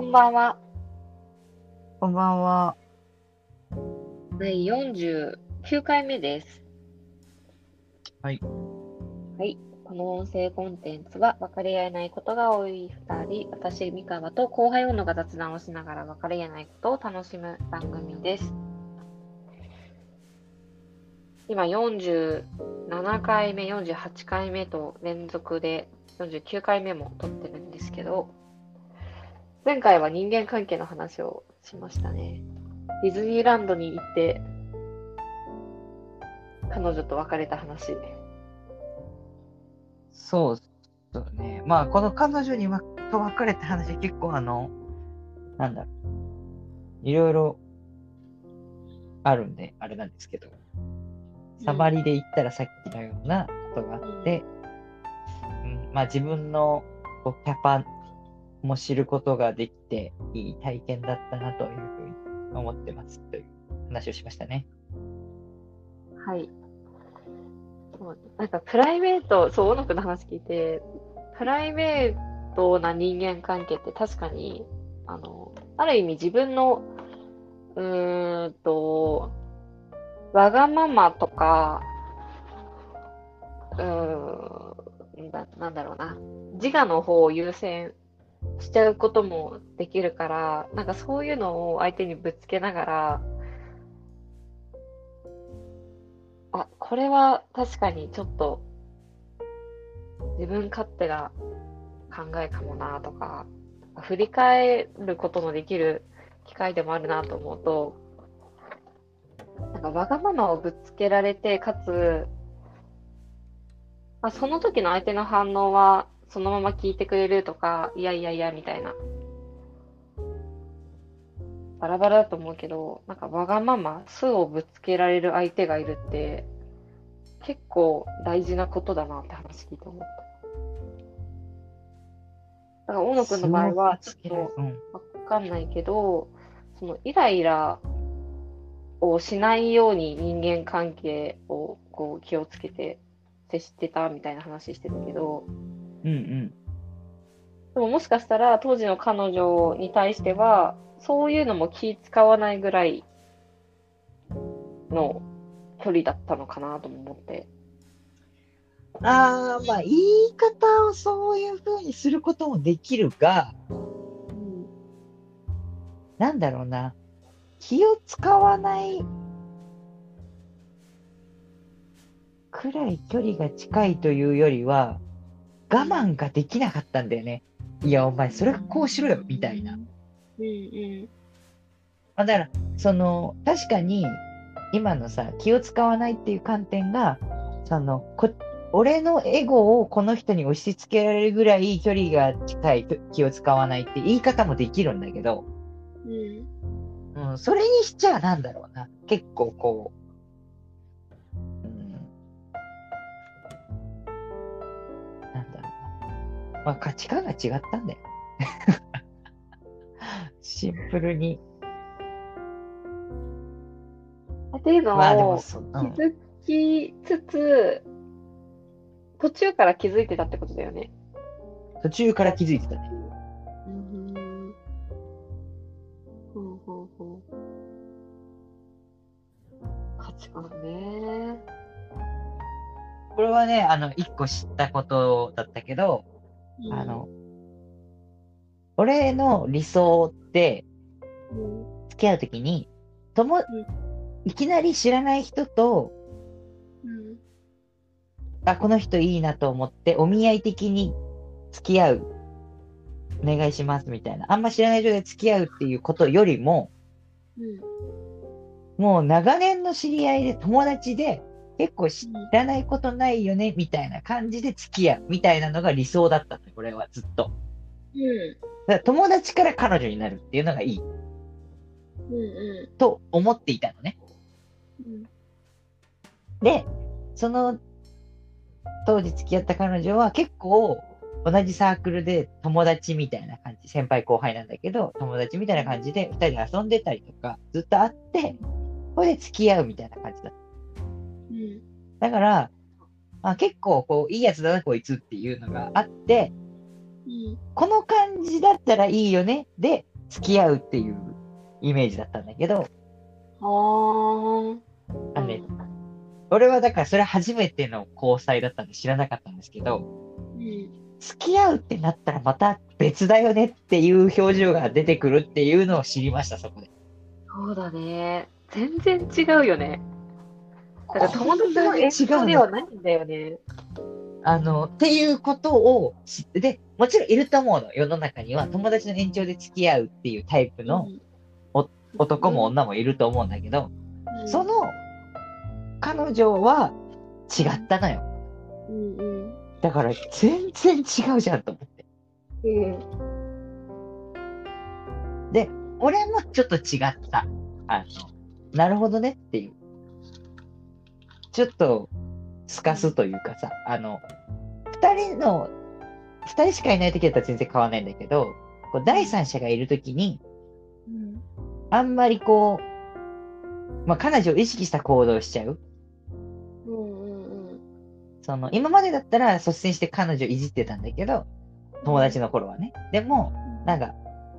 こんばんは。こんばんは。第49回目です。はい。はい。この音声コンテンツは分かり合えないことが多い2人、私、三河と後輩女が雑談をしながら分かり合えないことを楽しむ番組です。今47回目、48回目と連続で49回目も撮ってるんですけど、前回は人間関係の話をしましたね。ディズニーランドに行って、彼女と別れた話。そうそうね。まあ、この彼女にわと別れた話、結構あの、なんだろう。いろいろあるんで、あれなんですけど。サマリで言ったらさっきのようなことがあって、うん、まあ自分のこうキャパも知ることができて、いい体験だったなというふうに思ってますという話をしましたね。はい。そうなんかプライベート、そう、小野くんの話聞いて、プライベートな人間関係って確かに、あの、ある意味自分の、うーんと、わがままとか、うーん、ななんだろうな、自我の方を優先しちゃうこともできるから、なんかそういうのを相手にぶつけながら、あ、これは確かにちょっと自分勝手な考えかもなとか、振り返ることのできる機会でもあるなと思うと、なんかわがままをぶつけられて、かつ、まあ、その時の相手の反応はそのまま聞いてくれるとか、いやいやいやみたいな。バラバラだと思うけど、なんかわがまま、素をぶつけられる相手がいるって、結構大事なことだなって話聞いて思った。だから大野くんの場合は、ちょっとうん。わかんないけど、そのイライラをしないように人間関係をこう気をつけて接してたみたいな話してたけど、うんうん。でももしかしたら当時の彼女に対しては、そういうのも気使わないぐらいの距離だったのかなとも思って。ああ、まあ、言い方をそういうふうにすることもできるが、なんだろうな、気を使わないくらい距離が近いというよりは、我慢ができなかったんだよね。いや、お前、それこうしろよ、みたいな。うんうん。あだから、その、確かに、今のさ、気を使わないっていう観点が、その、こ俺のエゴをこの人に押し付けられるぐらい距離が近いと気を使わないって言い方もできるんだけど、うん。うん、それにしちゃなんだろうな。結構こまあ価値観が違ったんだよ。シンプルに。っていうのまあでをもそ、うん気づきつつ、途中から気づいてたってことだよね。途中から気づいてたね。うん。ほうほうほう。価値観ね。これはね、あの、一個知ったことだったけど、あの、俺の理想って、うん、付き合うときに、とも、いきなり知らない人と、うん、あ、この人いいなと思って、お見合い的に付き合う。お願いしますみたいな。あんま知らない人で付き合うっていうことよりも、うん。もう長年の知り合いで友達で、結構知らないことないよね、みたいな感じで付き合う、みたいなのが理想だったのよ、これはずっと。うん。だから友達から彼女になるっていうのがいいうん。うと思っていたのね。ん。で、その当時付き合った彼女は結構同じサークルで友達みたいな感じ、先輩後輩なんだけど、友達みたいな感じで二人で遊んでたりとか、ずっと会って、これで付き合うみたいな感じだった。うん。だから、あ結構こう、いいやつだな、こいつっていうのがあって、うん。この感じだったらいいよね。で、付き合うっていうイメージだったんだけど、あー。あのね、俺はだからそれ初めての交際だったんで知らなかったんですけど、うん。付き合うってなったらまた別だよねっていう表情が出てくるっていうのを知りました、そこで。そうだね。全然違うよね。だから友達のこんなに延長ではないんだよね。あの、っていうことを知って、で、もちろんいると思うの。世の中には友達の延長で付き合うっていうタイプの男も女もいると思うんだけど、うん、その彼女は違ったのよ。うんうん。だから全然違うじゃんと思って。うん。で、俺もちょっと違った。あの、なるほどねっていう。ちょっと、すかすというかさ、あの、二人の、二人しかいない時だったら全然変わらないんだけど、こう第三者がいる時に、うん。あんまりこう、まあ、彼女を意識した行動をしちゃう。うんうんその、今までだったら率先して彼女いじってたんだけど、友達の頃はね。でも、なんか、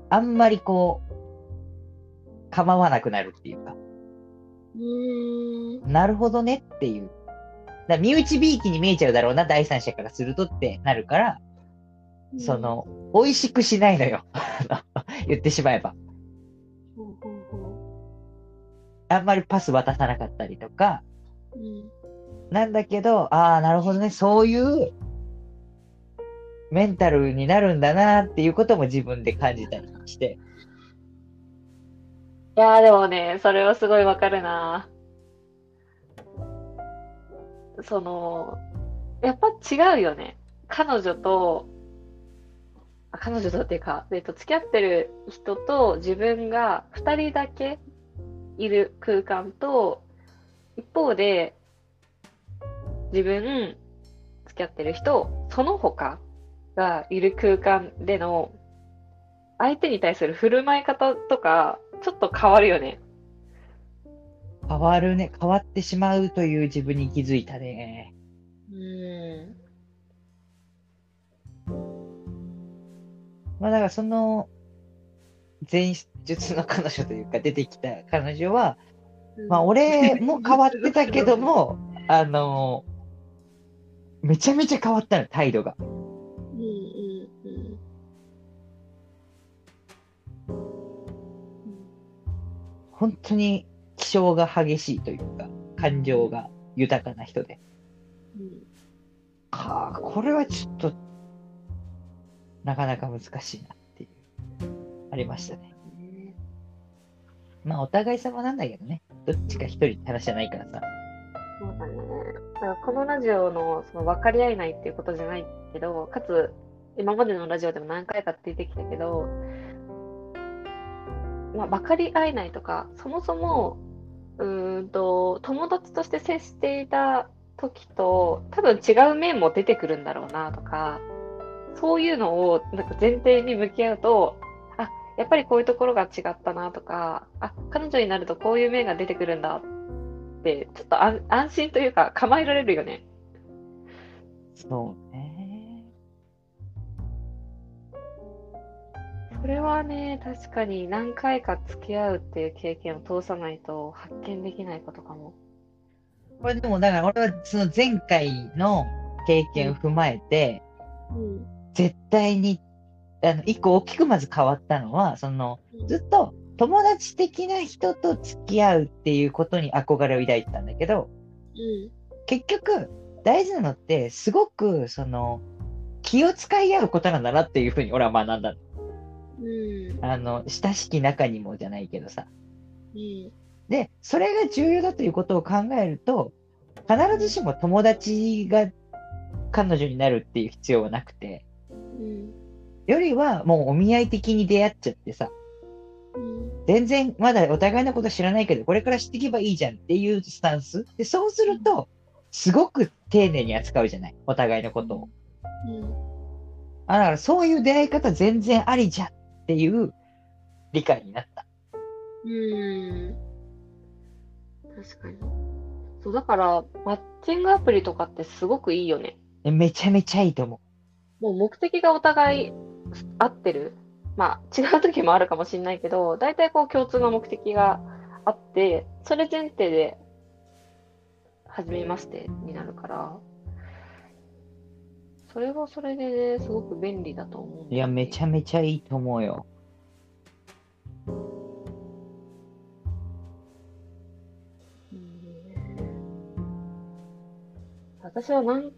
あんまりこう、構わなくなるっていうか、うん。なるほどねっていう。だ身内びいきに見えちゃうだろうな、第三者からするとってなるから、うん。その、美味しくしないのよ。言ってしまえば。あんまりパス渡さなかったりとか、う。うん。なんだけど、ああ、なるほどね、そういうメンタルになるんだなっていうことも自分で感じたりして。いやーでもね、それはすごいわかるな。その、やっぱ違うよね。彼女と、あ彼女とっていうか、えっと、付き合ってる人と自分が二人だけいる空間と、一方で、自分、付き合ってる人、その他がいる空間での、相手に対する振る舞い方とか、ちょっと変わるよね。変わるね、変わってしまうという自分に気づいたね。うん。まあだからその、前述の彼女というか出てきた彼女は、まあ俺も変わってたけども、あのめちゃめちゃ変わったの、態度が。本当に気性が激しいというか、感情が豊かな人で。うんはあ、これはちょっと、なかなか難しいなっていう、ありましたね。ねまあお互い様なんだけどね。どっちか一人って話じゃないからさ。そうだね。だからこのラジオのその分かり合えないっていうことじゃないけど、かつ、今までのラジオでも何回か出てきたけど、まあ、分かり合えないとか、そもそも、うんと、友達として接していた時と、多分違う面も出てくるんだろうなとか、そういうのをなんか前提に向き合うと、あ、やっぱりこういうところが違ったなとか、あ、彼女になるとこういう面が出てくるんだって、ちょっと安安心というか構えられるよね。そそれはね、確かに何回か付き合うっていう経験を通さないと発見できないことかも。これでも、だから俺はその前回の経験を踏まえて、うん。絶対に、あの、一個大きくまず変わったのは、その、ずっと友達的な人と付き合うっていうことに憧れを抱いてたんだけど、うん。結局、大事なのって、すごく、その、気を使い合うことなんだなっていうふうに俺は学んだ。うん。あの、親しき中にもじゃないけどさ。うん。で、それが重要だということを考えると、必ずしも友達が彼女になるっていう必要はなくて、うん。よりはもうお見合い的に出会っちゃってさ、うん。全然まだお互いのこと知らないけど、これから知っていけばいいじゃんっていうスタンス。で、そうすると、すごく丁寧に扱うじゃない。お互いのことを。あ、だからそういう出会い方全然ありじゃんっていう理解になった。うん。確かに。そう、だから、マッチングアプリとかってすごくいいよね。めちゃめちゃいいと思もう目的がお互い合ってる。まあ違う時もあるかもしれないけど、大体こう共通の目的があって、それ前提で、初めましてになるから、それはそれでね、すごく便利だと思う。いや、めちゃめちゃいいと思うよ。私は何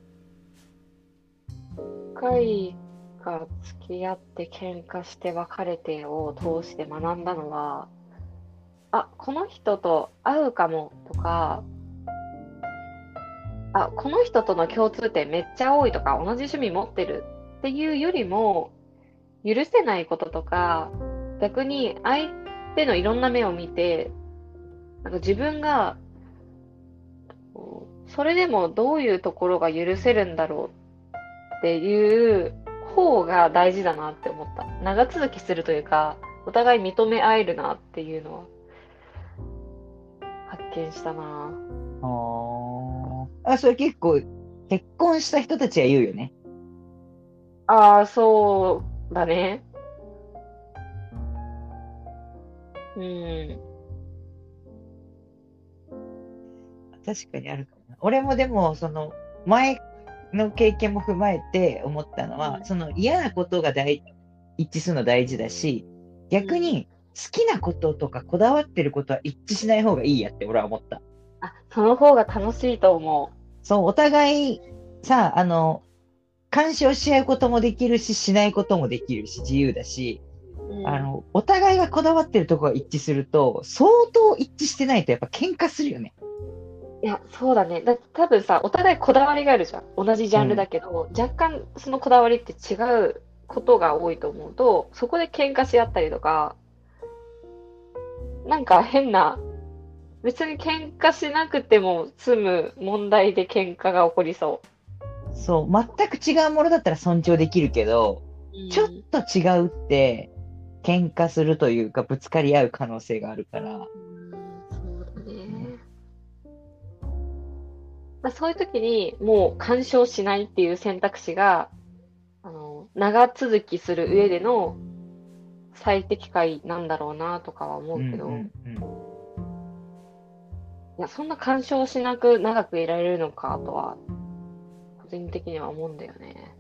回か付き合って喧嘩して別れてを通して学んだのは、あ、この人と会うかもとか、あ、この人との共通点めっちゃ多いとか、同じ趣味持ってるっていうよりも、許せないこととか、逆に相手のいろんな目を見て、なんか自分が、それでもどういうところが許せるんだろうっていう方が大事だなって思った。長続きするというか、お互い認め合えるなっていうのは、発見したなあーあ、それ結構、結婚した人たちは言うよね。ああ、そうだね。うん。確かにあるかもな。俺もでも、その、前の経験も踏まえて思ったのは、うんその嫌なことが大一致するの大事だし、逆に好きなこととかこだわってることは一致しない方がいいやって俺は思った。あ、その方が楽しいと思そう、お互いさ、あの、干渉し合うこともできるし、しないこともできるし、自由だし、う。うんあの、お互いがこだわってるところが一致すると、相当一致してないとやっぱ喧嘩するよね。いや、そうだね。だ多分さ、お互いこだわりがあるじゃん。同じジャンルだけど、若干そのこだわりって違うことが多いと思うと、そこで喧嘩し合ったりとか、なんか変な、別に喧嘩しなくても済む問題で喧嘩が起こりそそう、全く違うものだったら尊重できるけど、う。ちょっと違うって、喧嘩するというか、ぶつかり合う可能性があるから。うんそうだね。まあ、そういう時にもう干渉しないっていう選択肢が、あの、長続きする上での最適解なんだろうなとかは思うけど、うんうんいや、そんな干渉しなく長くいられるのかとは、個人的には思うんだよね。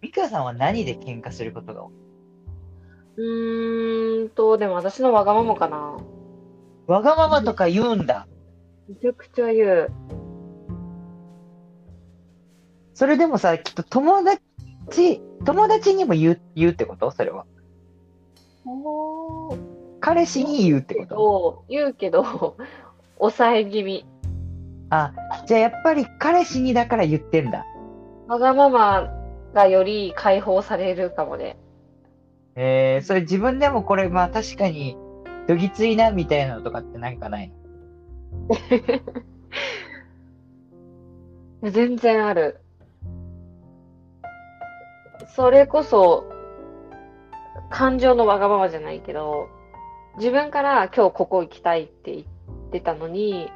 美香さんは何で喧嘩することが多い？うーんと、でも私のわがままかな。わがままとか言うんだ。めちゃくちゃ言う。それでもさ、きっと友達、友達にも言う言うってこと？それは。おー彼氏に言うってこと？言うけど、抑え気味。あ、じゃあやっぱり彼氏にだから言ってんだ。わがままがより解放されるかもね。えー、それ自分でもこれ、まあ確かに、どぎついなみたいなのとかってなんかないの？全然ある。それこそ、感情のわがままじゃないけど、自分から今日ここ行きたいって言ってたのに、い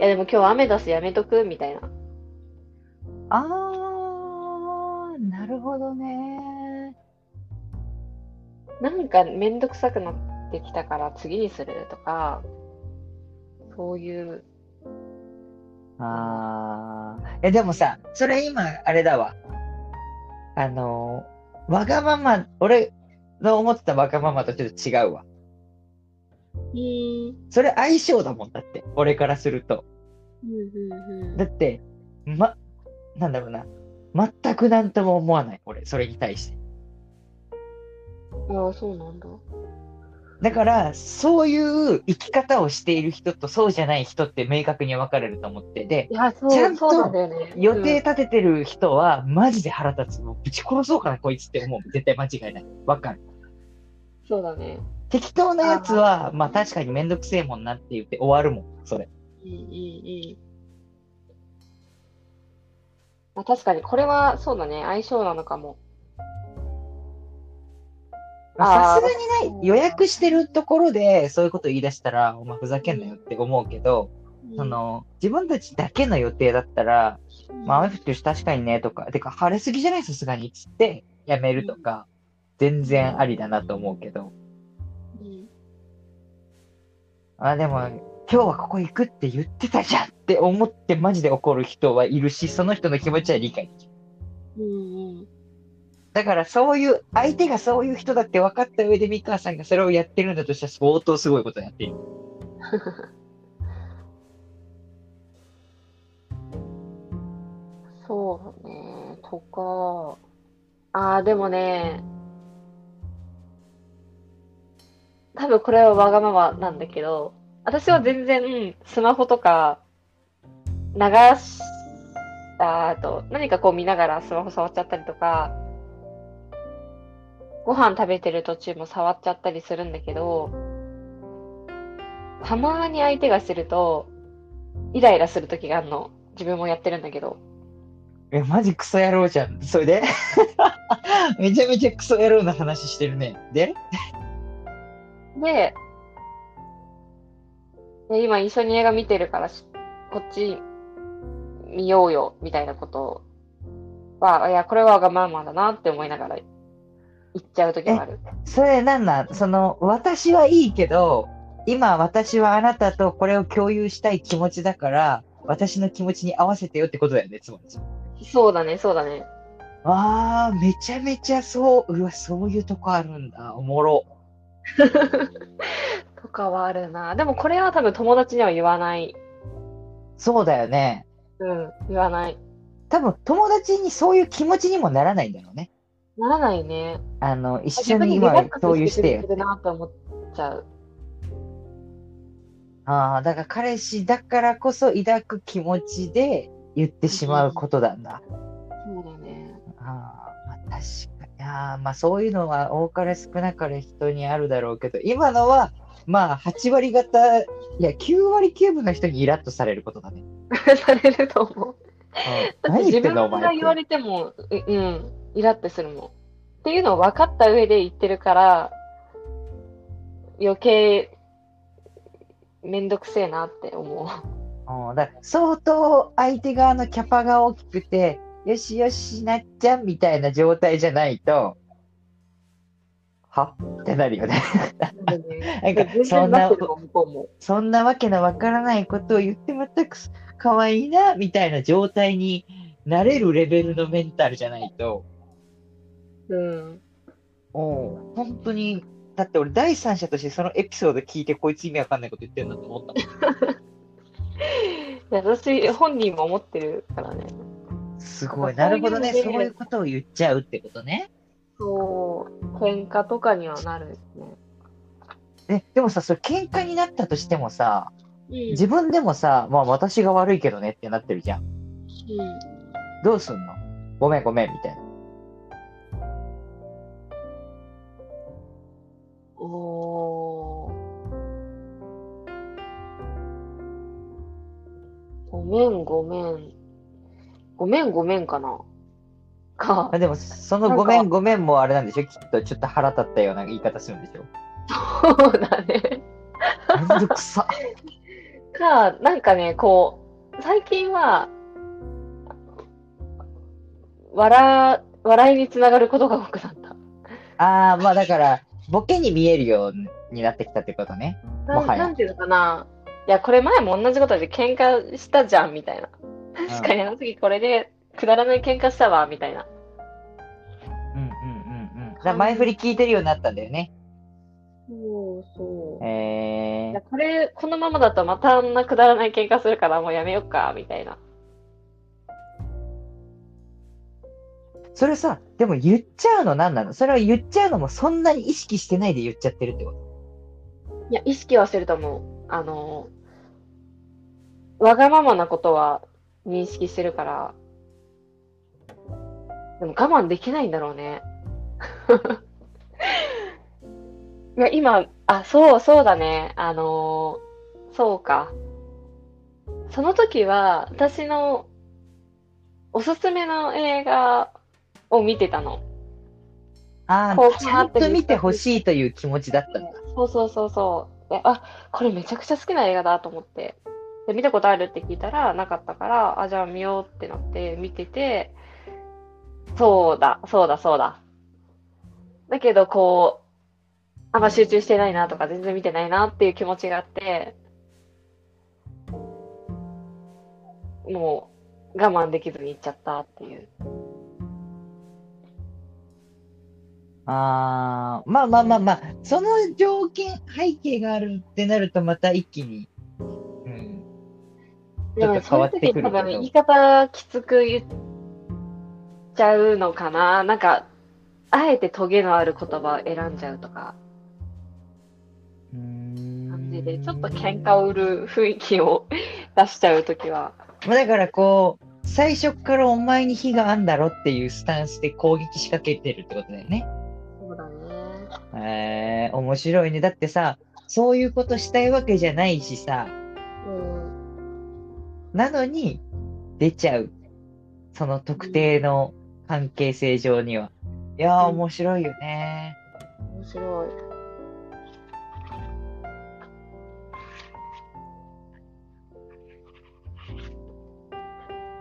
やでも今日雨だしやめとくみたいな。あー、なるほどね。なんかめんどくさくなってきたから次にするとか、そういう、あー。え、でもさ、それ今、あれだわ。あのー、わがまま、俺の思ってたわがままとちょっと違うわ。うん、それ相性だもんだって、俺からすると。うん、うん、だって、ま、なんだろうな。全くなんとも思わない、俺、それに対して。うん。ああ、そうなんだ。だから、そういう生き方をしている人とそうじゃない人って明確に分かれると思って。で、いや、そう、ちゃんと。予定立ててる人は、マジで腹立つ。ぶち殺そうかな、こいつって思う。絶対間違いない。わかる。そうだね。適当なやつは、まあ確かにめんどくせえもんなって言って終わるもん、それ。うんうんうん。まあ、確かに、これはそうだね、相性なのかも。さすがにない。予約してるところで、そういうこと言い出したら、お前ふざけんなよって思うけど、その、自分たちだけの予定だったら、まあ、雨降ってるし確かにね、とか、てか、晴れすぎじゃないさすがに、つって、やめるとか、全然ありだなと思うけど。うん。あ、でも、今日はここ行くって言ってたじゃんって思ってマジで怒る人はいるし、その人の気持ちは理解できる。うんうん。だからそういう、相手がそういう人だって分かった上で三川さんがそれをやってるんだとしたら相当すごいことやってる。そうね、とか、ああ、でもね、多分これはわがままなんだけど、私は全然スマホとか流した後、何かこう見ながらスマホ触っちゃったりとか、ご飯食べてる途中も触っちゃったりするんだけど、たまに相手がすると、イライラする時があるの。自分もやってるんだけど。え、マジクソ野郎じゃん。それで？めちゃめちゃクソ野郎な話してるね。で？で、で今一緒に映画見てるからし、こっち見ようよ、みたいなことは、いや、これはわがままだなって思いながら言っちゃうときもある。それなんなん？その、私はいいけど、今私はあなたとこれを共有したい気持ちだから、私の気持ちに合わせてよってことだよね、つまり。そうだね、そうだね。あー、めちゃめちゃそう、うわ、そういうとこあるんだ。おもろ。とかはあるな。でもこれは多分友達には言わない。そうだよね。うん、言わない。多分友達にそういう気持ちにもならないんだろうね。ならないね。あの、一緒に今共有してよしてくれて。るなって思っちゃう。ああ、だから彼氏だからこそ抱く気持ちで言ってしまうことなんだ。そうだね。ああ確かに。ああ、まあそういうのは多かれ少なかれ人にあるだろうけど、今のは、まあ8割方、いや、9割9分の人にイラッとされることだね。されると思う。うんだって自分が言われても、ううん、イラってするもん。っていうのを分かった上で言ってるから、余計、めんどくせえなって思う。うんだ相当相手側のキャパが大きくて、よしよしなっちゃんみたいな状態じゃないと、は？ってなるよね。なんか全そんな。そんなわけのわからないことを言ってまたくすかわいいな、みたいな状態になれるレベルのメンタルじゃないと、うん。おう本当に、だって俺第三者としてそのエピソード聞いてこいつ意味わかんないこと言ってるんだと思ったもん。いや私、本人も思ってるからね。すごい。なるほどね。そういうことを言っちゃうってことね。そう、喧嘩とかにはなるんですね。え、でもさ、それ喧嘩になったとしてもさ、うん。自分でもさ、まあ私が悪いけどねってなってるじゃん。うんどうすんの？ごめんごめんみたいな。おー。ごめん、ごめん。ごめん、ごめんかな。かあ。でも、そのごめんごめんもあれなんでしょ？きっとちょっと腹立ったような言い方するんでしょ？そうだね。めんどくさ。か、なんかね、こう、最近は、笑、笑いにつながることが多くなった。ああ、まあだから、ボケに見えるようになってきたってことね。ななんていうのかな。いや、これ前も同じことで喧嘩したじゃん、みたいな。確かにあの時これでくだらない喧嘩したわ、みたいな。うんうんうんうん。だから前振り聞いてるようになったんだよね。そうそう。えいや、これ、このままだとまたあんなくだらない喧嘩するからもうやめよっか、みたいな。ー、それさ、でも言っちゃうの何なの？それは言っちゃうのもそんなに意識してないで言っちゃってるってこと？いや、意識はしてると思う。あの、わがままなことは認識してるから、でも我慢できないんだろうね。いや、今、あ、そう、そうだね。あの、そうか。その時は、私のおすすめの映画を見てたの。ああ、ちゃんと見てほしいという気持ちだったんだ。そうそうそうそう。で、あ、これめちゃくちゃ好きな映画だと思って。で、見たことあるって聞いたら、なかったから、あ、じゃあ見ようってなって見てて、そうだ、そうだ、そうだ。だけど、こう、あんま集中してないなとか、全然見てないなっていう気持ちがあって、もう我慢できずに行っちゃったっていう。あ、まあまあまあまあ、その条件、背景があるってなると、また一気に、ちょっと変わってくるけど多分言い方きつく言っちゃうのかな。なんか、あえてトゲのある言葉を選んじゃうとか、感じで、ちょっと喧嘩を売る雰囲気を出しちゃうときは、まあだからこう、最初からお前に非があんだろっていうスタンスで攻撃仕掛けてるってことだよね。そうだね。えー、面白いね。だってさ、そういうことしたいわけじゃないしさ、うん。なのに出ちゃう。その特定の関係性上には。いや面白いよね。面白い。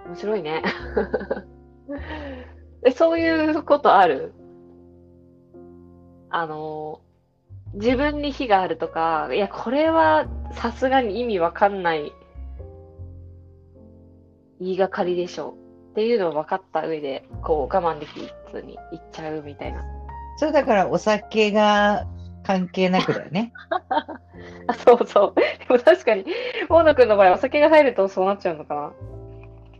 面白いね。え、そういうことある？あの、自分に非があるとか、いや、これはさすがに意味わかんない言いがかりでしょっていうのを分かった上で、こう我慢できずに言っちゃうみたいな。そうだからお酒が関係なくだよね。あ、そうそう。でも確かに、大野くんの場合、お酒が入るとそうなっちゃうのかな。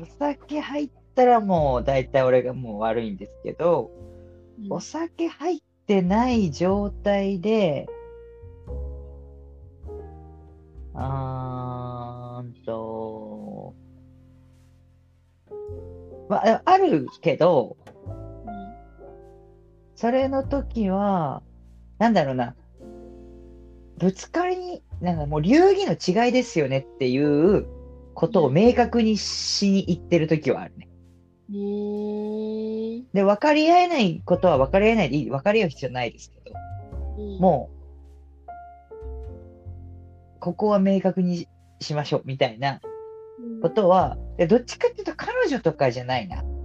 お酒入ったらもう大体俺がもう悪いんですけど、お酒入ってない状態で、あーまあ、あるけど、それの時は、なんだろうな、ぶつかりに、なんかもう流儀の違いですよねっていうことを明確にしに行ってる時はあるね。で、分かり合えないことは分かり合えないでいい、分かり合う必要ないですけど、もう、ここは明確にしましょうみたいなうん、ことは、でどっちかっていうと彼女とかじゃないな。うん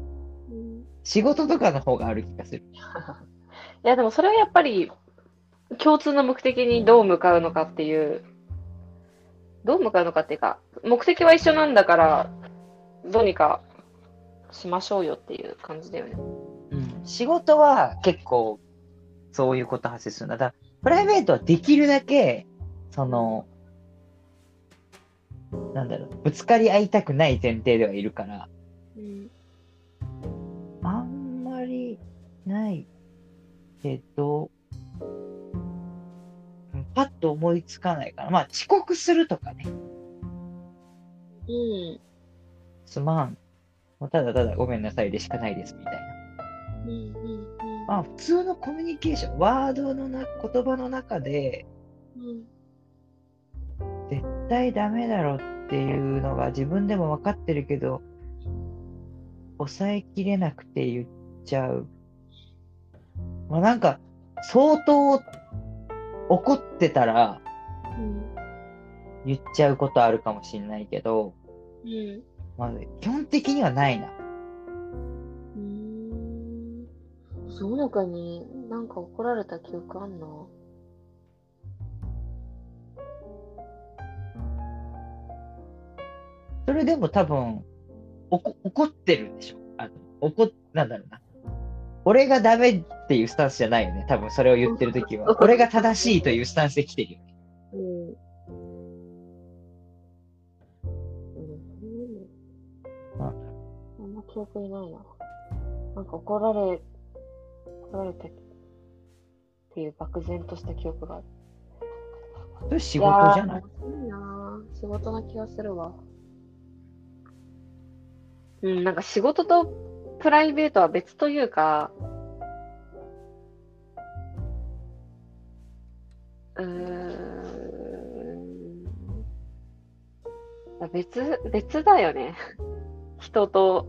仕事とかの方がある気がする。いや、でもそれはやっぱり、共通の目的にどう向かうのかっていう、どう向かうのかっていうか、目的は一緒なんだから、どうにかしましょうよっていう感じだよね。うん、仕事は結構そういうこと発生するんだ。だプライベートはできるだけ、その、なんだろう、ぶつかり合いたくない前提ではいるから、うん。あんまりないけど、うんパッと思いつかないから。まあ、遅刻するとかね。うん。すまん。もうただただごめんなさいでしかないですみたいな。うん。うん。まあ、普通のコミュニケーション、ワードのな、言葉の中で、うん。絶対ダメだろっていうのが自分でも分かってるけど、抑えきれなくて言っちゃう。まあなんか、相当怒ってたら。言っちゃうことあるかもしれないけど、うん。まあ、基本的にはないな。うん。そのかになんか怒られた記憶あんな。それでも多分、おこ怒ってるんでしょあの怒っ、なんだろうな。俺がダメっていうスタンスじゃないよね。多分それを言ってるときは。俺が正しいというスタンスで来てるよね。うん。あんま記憶にないな。なんか怒られ、怒られてっていう漠然とした記憶がある。うそれ仕事じゃない？いなー仕事な気がするわ。うん、なんか仕事とプライベートは別というか、うーん。別、別だよね。人と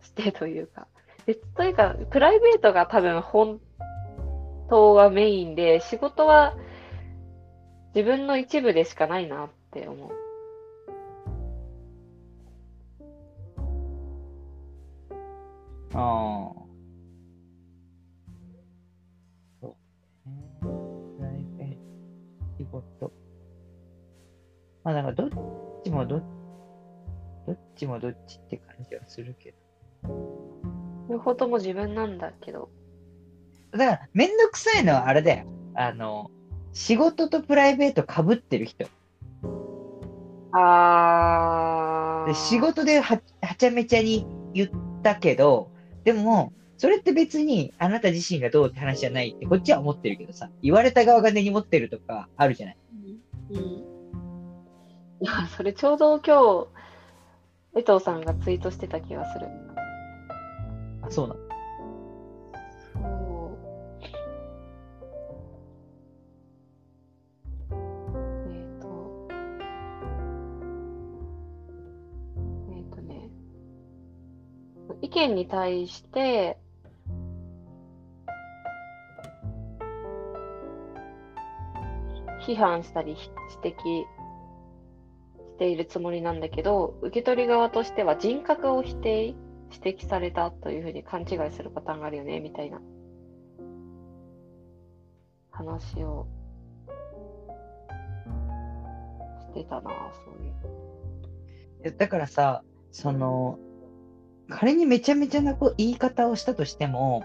してというか。別というか、プライベートが多分本当はメインで、仕事は自分の一部でしかないなって思う。ああ。そう。プライベート、仕事。まあだからどっちもどっどっちもどっちって感じはするけど。両方とも自分なんだけど。だから、めんどくさいのはあれだよ。あの、仕事とプライベートかぶってる人。ああ。で仕事でははちゃめちゃに言ったけど、でも、それって別にあなた自身がどうって話じゃないってこっちは思ってるけどさ、言われた側が根に持ってるとかあるじゃない。うん。いや、それちょうど今日、江藤さんがツイートしてた気がする。あ、そうなの。意見に対して、批判したり指摘しているつもりなんだけど、受け取り側としては人格を否定、指摘されたというふうに勘違いするパターンがあるよね、みたいな話をしてたな、そういう。だからさ、その、仮にめちゃめちゃなこ言い方をしたとしても、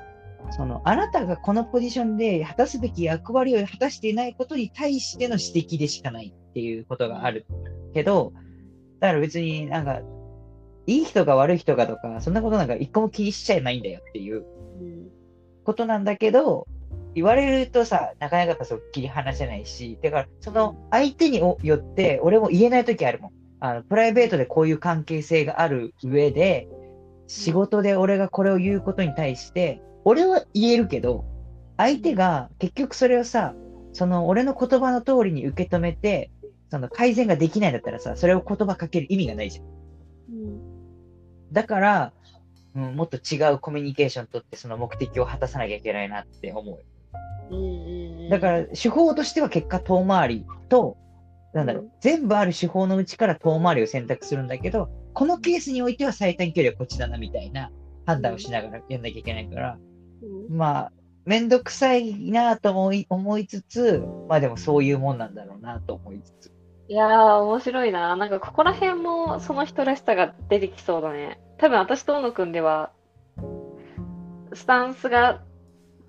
その、あなたがこのポジションで果たすべき役割を果たしていないことに対しての指摘でしかないっていうことがあるけど、だから別になんか、いい人が悪い人がとか、そんなことなんか一個も気にしちゃいないんだよっていう。ことなんだけど、言われるとさ、なかなかやっぱそっきり話せないし、だからその相手によって俺も言えない時あるもん。あの、プライベートでこういう関係性がある上で、仕事で俺がこれを言うことに対して、俺は言えるけど、相手が結局それをさ、その俺の言葉の通りに受け止めて、その改善ができないんだったらさ、それを言葉かける意味がないじゃん。うん。だから、うん、もっと違うコミュニケーション取ってその目的を果たさなきゃいけないなって思う。だから、手法としては結果遠回りと、なんだろうう、全部ある手法のうちから遠回りを選択するんだけど、このケースにおいては最短距離はこっちだなみたいな判断をしながらやんなきゃいけないから、うん、まあ、めんどくさいなと思い思いつつ、まあでもそういうもんなんだろうなと思いつつ。いやー、面白いな。なんか、ここら辺もその人らしさが出てきそうだね。多分、私と大野くんでは、スタンスが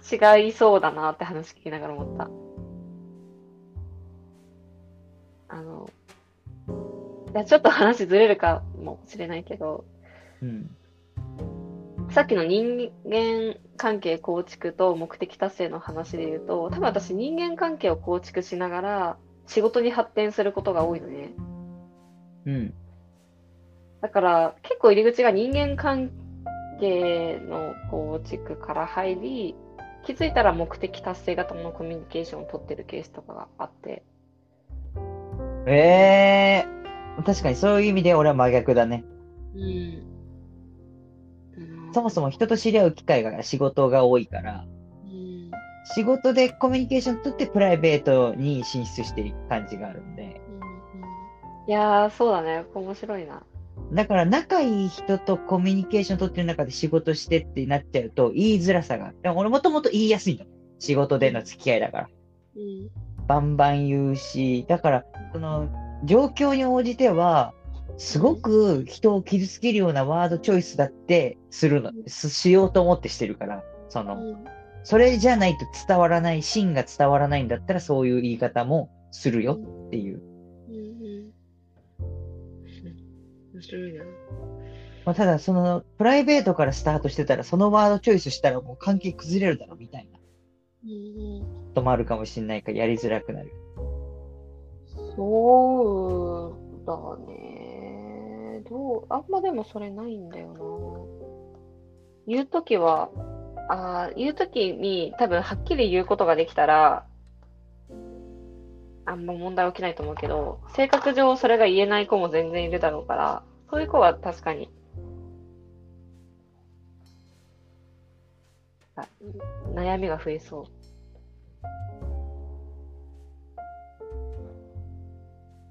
違いそうだなって話聞きながら思った。いや、ちょっと話ずれるかもしれないけど、うん。さっきの人間関係構築と目的達成の話で言うと、多分私人間関係を構築しながら仕事に発展することが多いのね。うん。だから結構入り口が人間関係の構築から入り、気づいたら目的達成型のコミュニケーションを取ってるケースとかがあって。ええ確かにそういう意味で俺は真逆だね。うん。そもそも人と知り合う機会が仕事が多いから、うん。仕事でコミュニケーション取ってプライベートに進出していく感じがあるんで。いやー、そうだね。面白いな。だから仲いい人とコミュニケーション取ってる中で仕事してってなっちゃうと言いづらさが。でも俺もともと言いやすいの。仕事での付き合いだから。うん。バンバン言うし、だから、その、状況に応じては、すごく人を傷つけるようなワードチョイスだってするの、ししようと思ってしてるから、その、それじゃないと伝わらない、芯が伝わらないんだったらそういう言い方もするよっていう。うんうん。面白いな。まあ、ただ、その、プライベートからスタートしてたら、そのワードチョイスしたらもう関係崩れるだろ、みたいなうんうん。こともあるかもしれないから、やりづらくなる。そうだね。どう、あんまでもそれないんだよな。言うときは、あー言うときに多分はっきり言うことができたら、あんま問題起きないと思うけど、性格上それが言えない子も全然いるだろうから、そういう子は確かに、あ悩みが増えそう。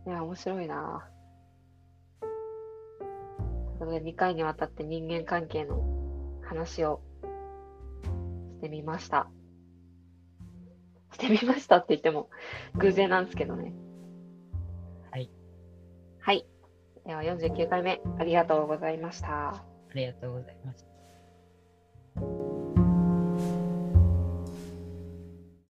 いや、面白いな。ということで、2回にわたって人間関係の話をしてみました。してみましたって言っても偶然なんですけどね。はい。はい。では49回目、ありがとうございました。ありがとうございます。